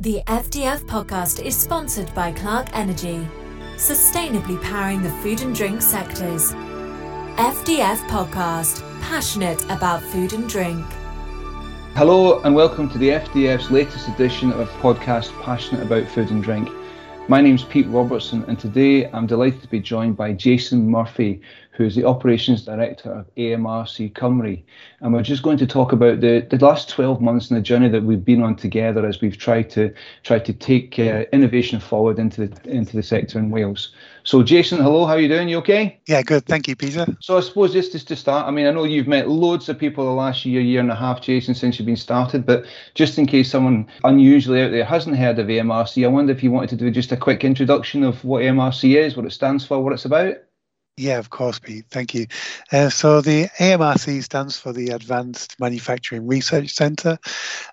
The FDF podcast is sponsored by Clarke Energy, sustainably powering the food and drink sectors. FDF podcast, passionate about food and drink. Hello and welcome to the FDF's latest edition of podcast Passionate About Food and Drink. My name's Pete Robertson, and today I'm delighted to be joined by Jason Murphy, who is the Operations Director of AMRC Cymru. And we're just going to talk about the, the last 12 months and the journey that we've been on together as we've tried to try to take uh, innovation forward into the into the sector in Wales. So, Jason, hello, how are you doing? You okay? Yeah, good. Thank you, Peter. So, I suppose just, just to start, I mean, I know you've met loads of people the last year, year and a half, Jason, since you've been started, but just in case someone unusually out there hasn't heard of AMRC, I wonder if you wanted to do just a quick introduction of what AMRC is, what it stands for, what it's about. Yeah, of course, Pete. Thank you. Uh, so the AMRC stands for the Advanced Manufacturing Research Centre,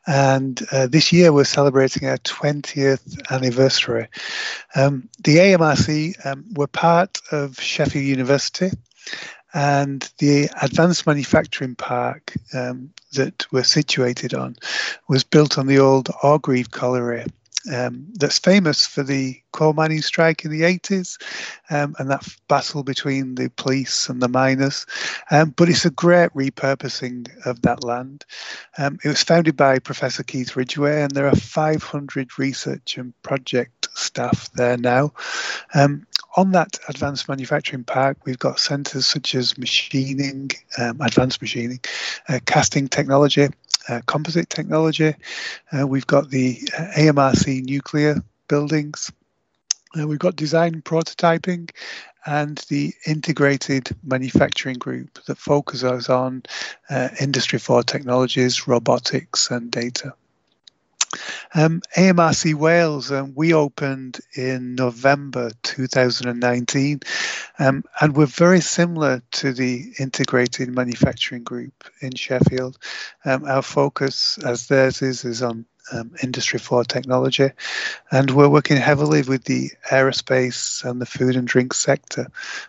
and uh, this year we're celebrating our 20th anniversary. Um, the AMRC um, were part of Sheffield University, and the Advanced Manufacturing Park um, that we're situated on was built on the old Orgreave Colliery um, that's famous for the coal mining strike in the 80s um, and that battle between the police and the miners. Um, but it's a great repurposing of that land. Um, it was founded by Professor Keith Ridgway, and there are 500 research and project staff there now. Um, on that advanced manufacturing park, we've got centres such as machining, um, advanced machining, uh, casting technology, uh, composite technology. Uh, we've got the uh, AMRC nuclear buildings. Uh, we've got design prototyping and the integrated manufacturing group that focuses on uh, industry 4 technologies, robotics, and data. Um, AMRC Wales, um, we opened in November 2019, um, and we're very similar to the integrated manufacturing group in Sheffield. Um, our focus, as theirs is, is on um, Industry 4 technology, and we're working heavily with the aerospace and the food and drink sector.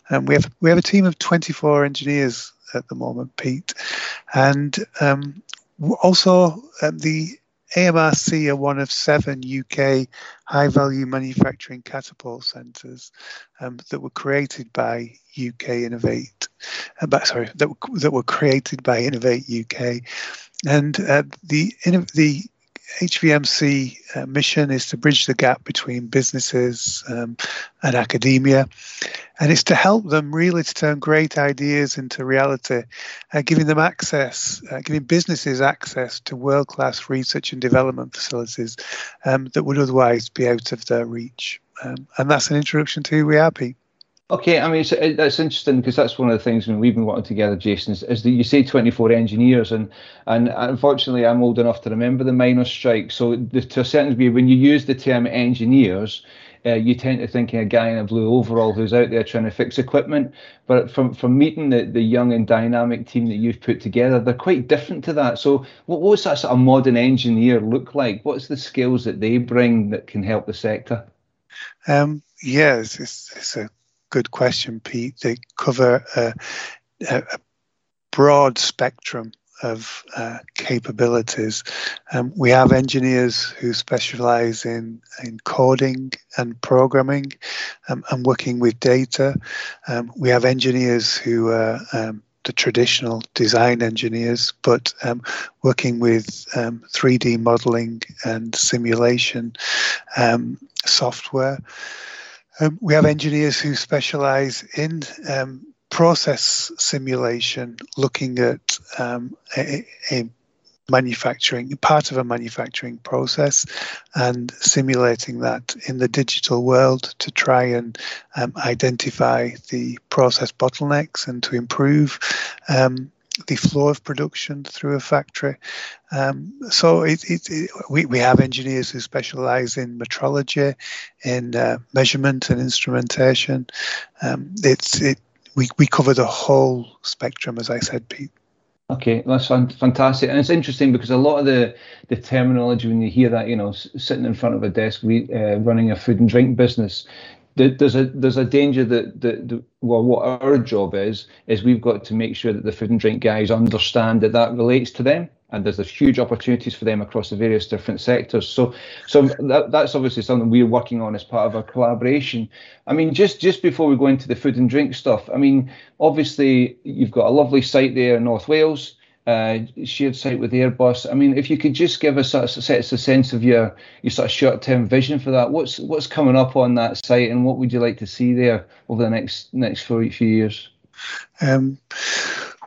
And we have we have a team of 24 engineers at the moment, Pete, and um, also the AMRC are one of seven UK high value manufacturing catapult centres um, that were created by UK Innovate. Uh, but, sorry, that, that were created by Innovate UK. And uh, the, the HVMC uh, mission is to bridge the gap between businesses um, and academia, and it's to help them really to turn great ideas into reality, uh, giving them access, uh, giving businesses access to world-class research and development facilities um, that would otherwise be out of their reach. Um, and that's an introduction to who we are, Pete. Okay, I mean, it's, it, that's interesting because that's one of the things when we've been working together, Jason, is, is that you say 24 engineers, and and unfortunately, I'm old enough to remember the miners' strike. So, the, to a certain degree, when you use the term engineers, uh, you tend to think of a guy in a blue overall who's out there trying to fix equipment. But from from meeting the, the young and dynamic team that you've put together, they're quite different to that. So, what, what's that sort of modern engineer look like? What's the skills that they bring that can help the sector? Um, yes, it's, it's a good question, Pete. They cover a, a broad spectrum of uh, capabilities. Um, we have engineers who specialize in, in coding and programming um, and working with data. Um, we have engineers who are um, the traditional design engineers, but um, working with 3D um, modeling and simulation software. Um, we have engineers who specialize in um, process simulation, looking at um, a, a, manufacturing, part of a manufacturing process, and simulating that in the digital world to try and um, identify the process bottlenecks and to improve um, the flow of production through a factory. Um, so it, it, it, we, we have engineers who specialize in metrology, in uh, measurement and instrumentation. Um, it's it we, we cover the whole spectrum, as I said, Pete. Okay, that's fantastic, and it's interesting because a lot of the the terminology when you hear that, you know, sitting in front of a desk, uh, running a food and drink business, there's a there's a danger that the, well what our job is is we've got to make sure that the food and drink guys understand that that relates to them and there's, there's huge opportunities for them across the various different sectors. So, so that, that's obviously something we're working on as part of our collaboration. I mean, just just before we go into the food and drink stuff, I mean, obviously you've got a lovely site there in North Wales. Uh, shared site with Airbus. I mean, if you could just give us a, a sense of your your sort of short term vision for that, what's what's coming up on that site, and what would you like to see there over the next next few years? Um,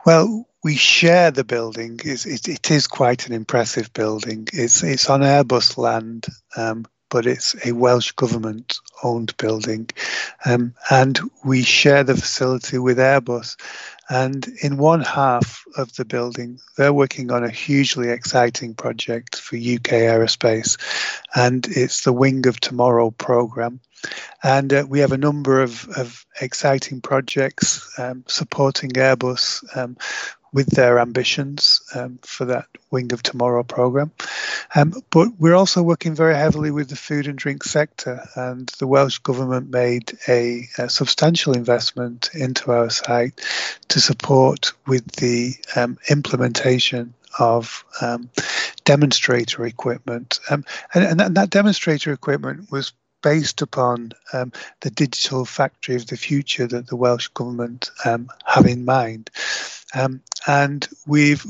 well, we share the building. It's, it, it is quite an impressive building. It's it's on Airbus land, um, but it's a Welsh government owned building, um, and we share the facility with Airbus. And in one half of the building, they're working on a hugely exciting project for UK aerospace, and it's the Wing of Tomorrow program. And uh, we have a number of, of exciting projects um, supporting Airbus um, with their ambitions um, for that Wing of Tomorrow program. Um, but we're also working very heavily with the food and drink sector, and the Welsh Government made a, a substantial investment into our site to support with the um, implementation of um, demonstrator equipment. Um, and, and, that, that, demonstrator equipment was based upon um, the digital factory of the future that the Welsh government um, have in mind. Um, and we've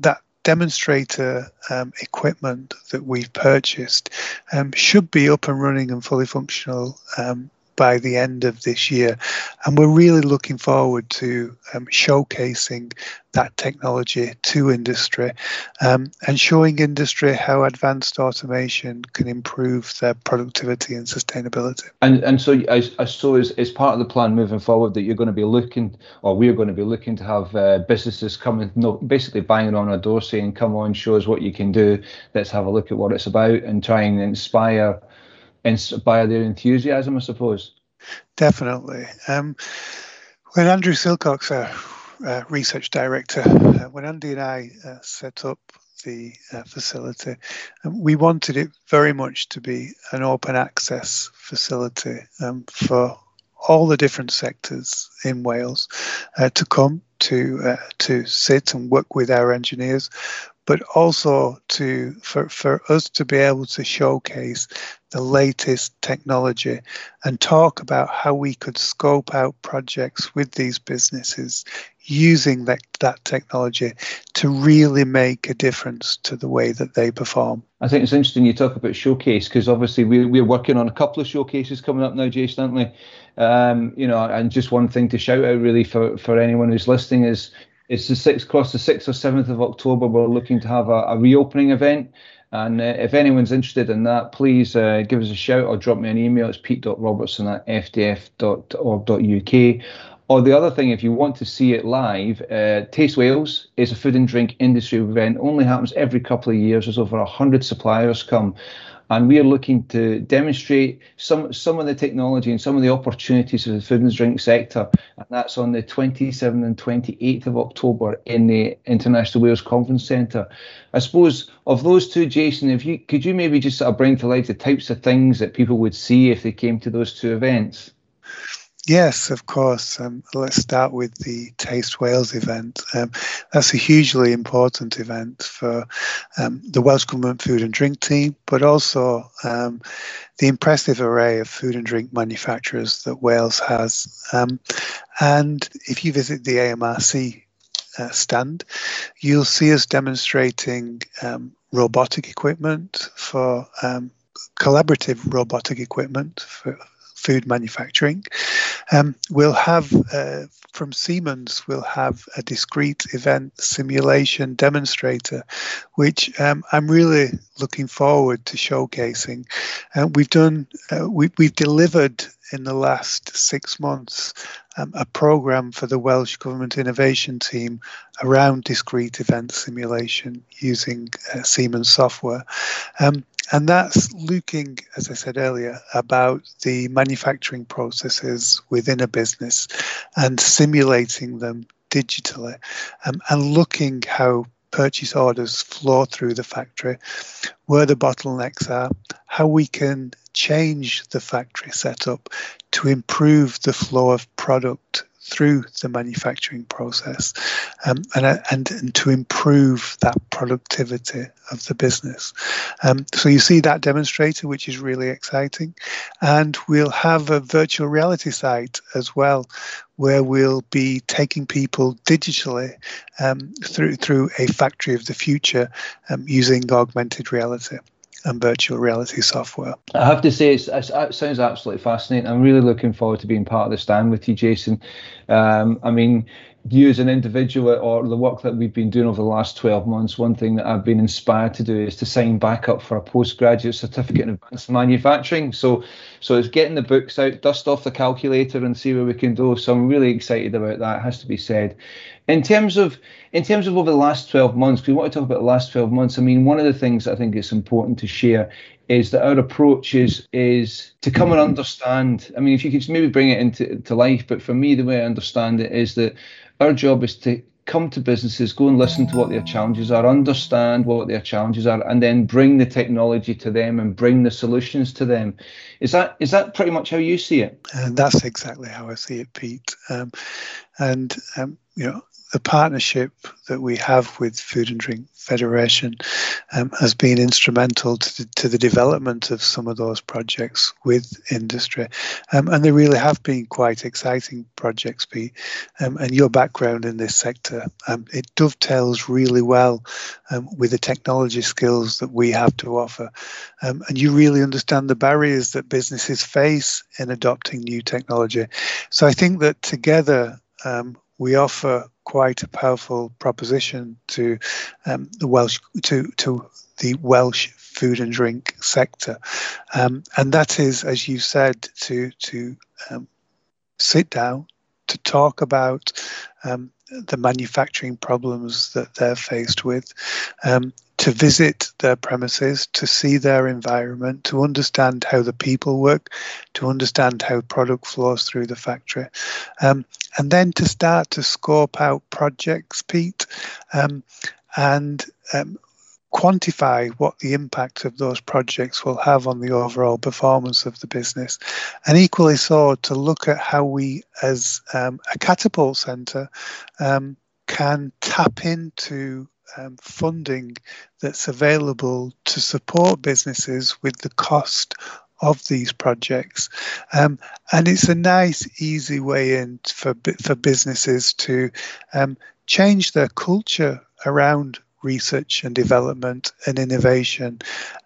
that demonstrator um, equipment that we've purchased um, should be up and running and fully functional um, by the end of this year. And we're really looking forward to um, showcasing that technology to industry um, and showing industry how advanced automation can improve their productivity and sustainability. And and so I, I saw as, as part of the plan moving forward that you're going to be looking, or we're going to be looking to have uh, businesses coming, no, basically banging on our door saying, "Come on, show us what you can do. Let's have a look at what it's about and try and inspire." Inspire their enthusiasm, I suppose. Definitely. Um, when Andrew Silcox, our uh, research director, uh, when Andy and I uh, set up the uh, facility, um, we wanted it very much to be an open access facility um, for all the different sectors in Wales uh, to come to uh, to sit and work with our engineers, but also to for, for us to be able to showcase the latest technology and talk about how we could scope out projects with these businesses using that, that technology to really make a difference to the way that they perform. I think it's interesting you talk about showcase because obviously we, we're working on a couple of showcases coming up now, Jason, aren't we? Um, you know, and just one thing to shout out really for, for anyone who's listening is it's the sixth across the sixth or seventh of October. We're looking to have a, a reopening event. And uh, if anyone's interested in that, please uh, give us a shout or drop me an email. It's pete.robertson at fdf.org.uk. Or the other thing, if you want to see it live, uh, Taste Wales is a food and drink industry event. Only happens every couple of years. There's over 100 suppliers come and we are looking to demonstrate some some of the technology and some of the opportunities of the food and drink sector, and that's on the 27th and 28th of October in the International Wales Conference Centre. I suppose of those two, Jason, if you could you maybe just sort of bring to life the types of things that people would see if they came to those two events. Yes, of course. Um, let's start with the Taste Wales event. Um, that's a hugely important event for um, the Welsh Government Food and Drink team, but also um, the impressive array of food and drink manufacturers that Wales has. Um, and if you visit the AMRC uh, stand, you'll see us demonstrating um, robotic equipment for collaborative robotic equipment for food manufacturing. Um, we'll have uh, from Siemens, we'll have a discrete event simulation demonstrator, which um, I'm really looking forward to showcasing. Uh, we've done, uh, we, we've delivered in the last six months um, a program for the Welsh Government Innovation Team around discrete event simulation using uh, Siemens software. Um, and that's looking, as I said earlier, about the manufacturing processes within a business and simulating them digitally um, and looking how purchase orders flow through the factory, where the bottlenecks are, how we can change the factory setup to improve the flow of product through the manufacturing process um, and, uh, and, and to improve that productivity of the business. Um, so you see that demonstrator, which is really exciting. And we'll have a virtual reality site as well, where we'll be taking people digitally um, through, through a factory of the future um, using augmented reality and virtual reality software. I have to say, it sounds absolutely fascinating. I'm really looking forward to being part of the stand with you, Jason. Um, I mean, you as an individual or the work that we've been doing over the last 12 months, one thing that I've been inspired to do is to sign back up for a postgraduate certificate in advanced manufacturing. So, so it's getting the books out, dust off the calculator, and see where we can go. So I'm really excited about that. Has to be said. In terms of in terms of over the last 12 months, we want to talk about the last 12 months. I mean, one of the things I think it's important to share is that our approach is is to come and understand. I mean, if you could maybe bring it into to life, but for me, the way I understand it is that our job is to come to businesses, go and listen to what their challenges are, understand what their challenges are, and then bring the technology to them and bring the solutions to them. Is that is that pretty much how you see it? And that's exactly how I see it, Pete. Um, and um, you know, the partnership that we have with Food and Drink Federation um, has been instrumental to, to, the development of some of those projects with industry. Um, and they really have been quite exciting projects, Pete. Um, and your background in this sector, um, it dovetails really well um, with the technology skills that we have to offer. Um, and you really understand the barriers that businesses face in adopting new technology. So I think that together, we offer quite a powerful proposition to um, the Welsh to to the Welsh food and drink sector, um, and that is, as you said, to to um, sit down to talk about um, the manufacturing problems that they're faced with, um, to visit their premises, to see their environment, to understand how the people work, to understand how product flows through the factory, um, and then to start to scope out projects, Pete, um, and um, quantify what the impact of those projects will have on the overall performance of the business. And equally so, to look at how we, as um, a catapult centre, um, can tap into um, funding that's available to support businesses with the cost of these projects. Um, and it's a nice, easy way in for, for businesses to um, change their culture around research and development and innovation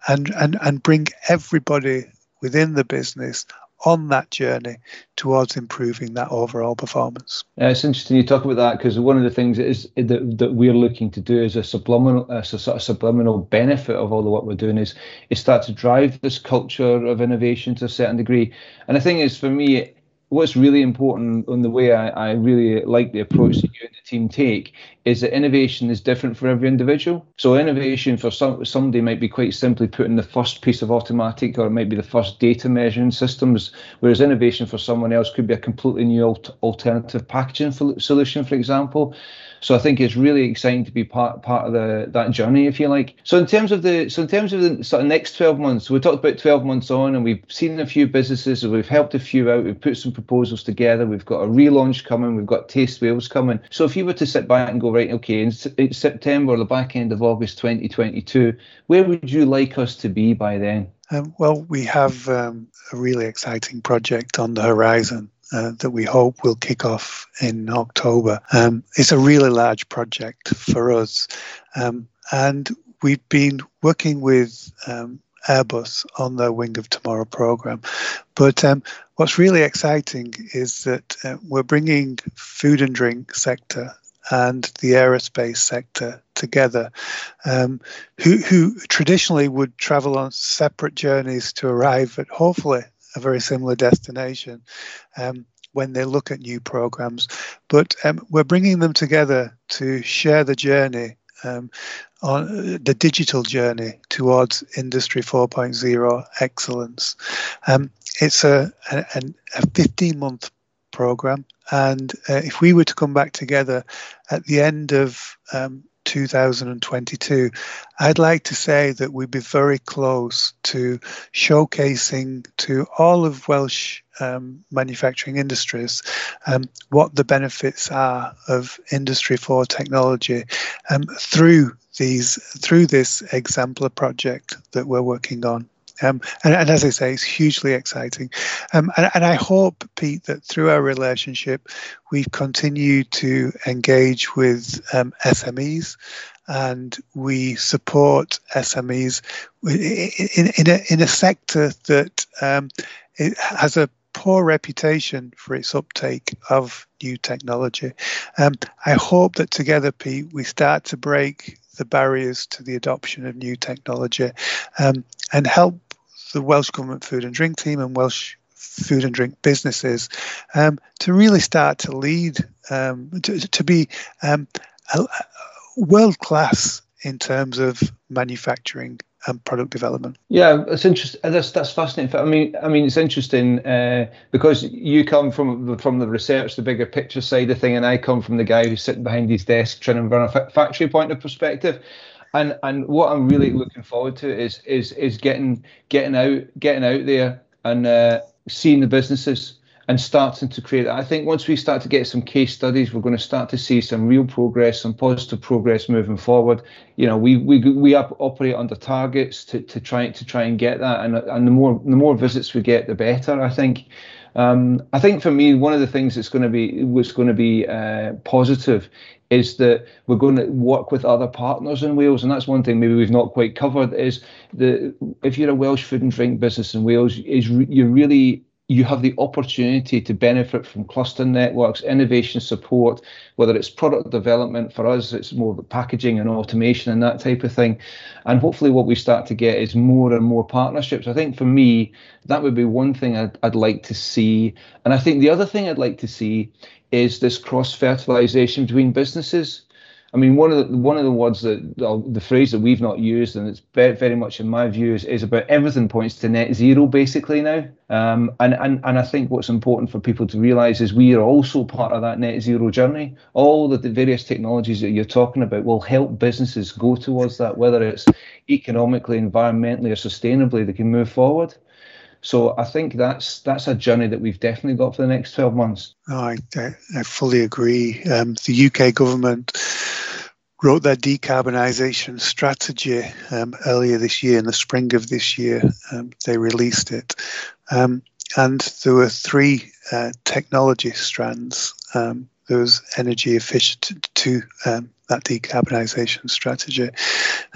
and, and, and bring everybody within the business on that journey towards improving that overall performance. Yeah, it's interesting you talk about that because one of the things is that, that we're looking to do is a subliminal, as a sort of subliminal benefit of all the work we're doing is is start to drive this culture of innovation to a certain degree. And the thing is, for me, what's really important on the way I, I really like the approach that you and the team take is that innovation is different for every individual. So innovation for some somebody might be quite simply putting the first piece of automatic or it might be the first data measuring systems, whereas innovation for someone else could be a completely new alternative packaging solution, for example. So I think it's really exciting to be part part of the that journey, if you like. So in terms of the so in terms of the sort of next 12 months, we talked about 12 months on, and we've seen a few businesses, we've helped a few out, we've put some proposals together, we've got a relaunch coming, we've got Taste Wales coming. So if you were to sit back and go right, okay, in, in September or the back end of August 2022, where would you like us to be by then? Um, well, we have um, a really exciting project on the horizon uh, that we hope will kick off in October. Um, it's a really large project for us, um, and we've been working with um, Airbus on their Wing of Tomorrow program. But um, what's really exciting is that uh, we're bringing food and drink sector and the aerospace sector together, um, who, who traditionally would travel on separate journeys to arrive at hopefully a very similar destination um, when they look at new programs. But um, we're bringing them together to share the journey. Um, on the digital journey towards Industry 4.0 excellence. Um, it's a, a, a 15 month program, and uh, if we were to come back together at the end of um, 2022, I'd like to say that we'd be very close to showcasing to all of Welsh um, manufacturing industries um, what the benefits are of Industry 4 technology um, through these through this exemplar project that we're working on. Um, and, and, as I say, it's hugely exciting. Um, and, and, I hope, Pete, that through our relationship, we've continued to engage with um, SMEs and we support SMEs in, in, a, in a sector that um, has a poor reputation for its uptake of new technology. Um, I hope that together, Pete, we start to break the barriers to the adoption of new technology um, and help the Welsh Government Food and Drink team and Welsh food and drink businesses um, to really start to lead, um, to, to be um, world class in terms of manufacturing and product development. Yeah, that's interesting. That's that's fascinating. I mean, I mean, it's interesting uh, because you come from from the research, the bigger picture side of thing, and I come from the guy who's sitting behind his desk trying to run a factory point of perspective. And and what I'm really looking forward to is is is getting getting out getting out there and uh, seeing the businesses and starting to create. I think once we start to get some case studies, we're going to start to see some real progress, some positive progress moving forward. You know, we we we operate under targets to, to try to try and get that, and and the more the more visits we get, the better. I think. Um, I think for me, one of the things that's going to be what's going to be uh, positive is that we're going to work with other partners in Wales, and that's one thing maybe we've not quite covered. Is the if you're a Welsh food and drink business in Wales, is you're really you have the opportunity to benefit from cluster networks, innovation support, whether it's product development for us, it's more the packaging and automation and that type of thing. And hopefully, what we start to get is more and more partnerships. I think for me, that would be one thing I'd, I'd like to see. And I think the other thing I'd like to see is this cross fertilization between businesses. I mean, one of the one of the words that the phrase that we've not used, and it's very, much in my view, is, about everything points to net zero basically now. Um, and and and I think what's important for people to realise is we are also part of that net zero journey. All the, the various technologies that you're talking about will help businesses go towards that, whether it's economically, environmentally, or sustainably, they can move forward. So I think that's that's a journey that we've definitely got for the next 12 months. I, I fully agree. Um, the UK government wrote their decarbonisation strategy um, earlier this year, in the spring of this year. Um, they released it. Um, and there were three uh, technology strands. Um, there was energy efficient to um, that decarbonisation strategy.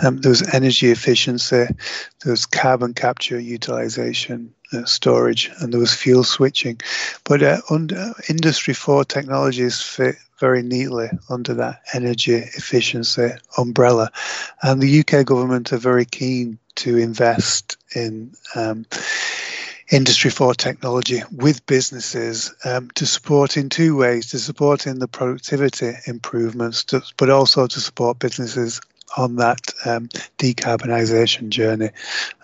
Um, there was energy efficiency, there was carbon capture utilisation, uh, storage, and there was fuel switching. But uh, under Industry 4 technologies fit very neatly under that energy efficiency umbrella. And the UK government are very keen to invest in. Um, Industry 4 technology with businesses um, to support in two ways to support in the productivity improvements, to, but also to support businesses on that um, decarbonisation journey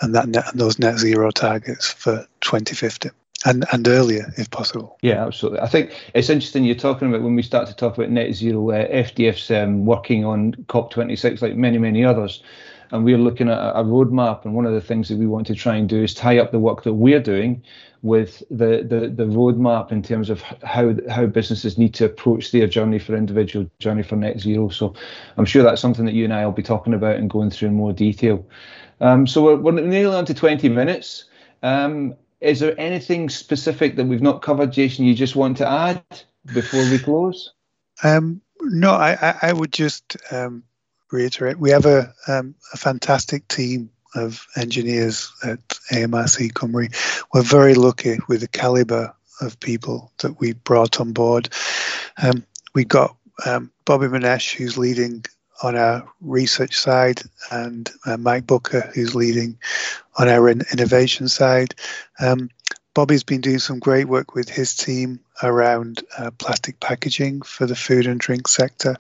and that net, and those net zero targets for 2050 and and earlier if possible. Yeah, absolutely. I think it's interesting you're talking about when we start to talk about net zero. Uh, FDF's um, working on COP26 like many many others and we're looking at a roadmap. And one of the things that we want to try and do is tie up the work that we're doing with the the, the roadmap in terms of how how businesses need to approach their journey for individual journey for net zero. So I'm sure that's something that you and I will be talking about and going through in more detail. Um, so we're, we're nearly on to 20 minutes. Um, is there anything specific that we've not covered, Jason? You just want to add before we close? Um, no, I, I, would just um, reiterate, we have a, um, a fantastic team of engineers at AMRC Cymru. We're very lucky with the caliber of people that we brought on board. Um, we got um, Bobby Manesh, who's leading on our research side, and uh, Mike Booker, who's leading on our in- innovation side. Um, Bobby's been doing some great work with his team around uh, plastic packaging for the food and drink sector.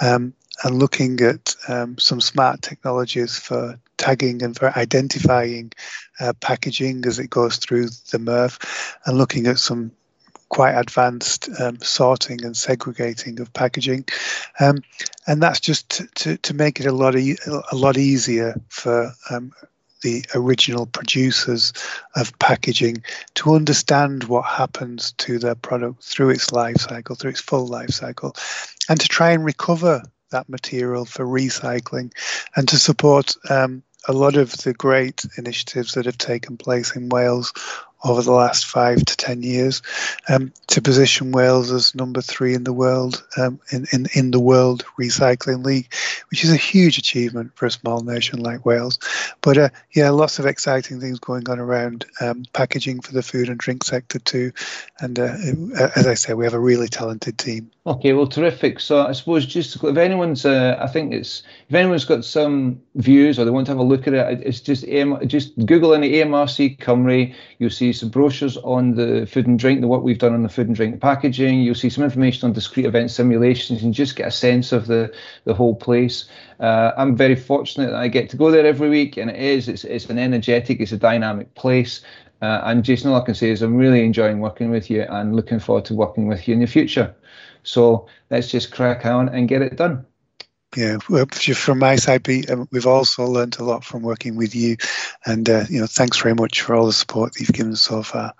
Um, and looking at um, some smart technologies for tagging and for identifying uh, packaging as it goes through the MRF, and looking at some quite advanced um, sorting and segregating of packaging, um, and that's just to, to, make it a lot e- a lot easier for um, the original producers of packaging to understand what happens to their product through its life cycle, through its full life cycle, and to try and recover that material for recycling and to support um, a lot of the great initiatives that have taken place in Wales over the last five to ten years um, to position Wales as number three in the world um, in, in, in the World Recycling League, which is a huge achievement for a small nation like Wales. But uh, yeah, lots of exciting things going on around um, packaging for the food and drink sector too. And uh, as I say, we have a really talented team. Okay, well, terrific. So I suppose just if anyone's, uh, I think it's if anyone's got some views or they want to have a look at it, it's just just Google any AMRC Cymru. You'll see some brochures on the food and drink, the work we've done on the food and drink packaging. You'll see some information on discrete event simulations and just get a sense of the the whole place. Uh, I'm very fortunate that I get to go there every week, and it is it's it's an energetic, it's a dynamic place. Uh, and Jason, all I can say is I'm really enjoying working with you and looking forward to working with you in the future. So let's just crack on and get it done. Yeah, from my side, um, we've also learned a lot from working with you, and uh, you know, thanks very much for all the support that you've given so far.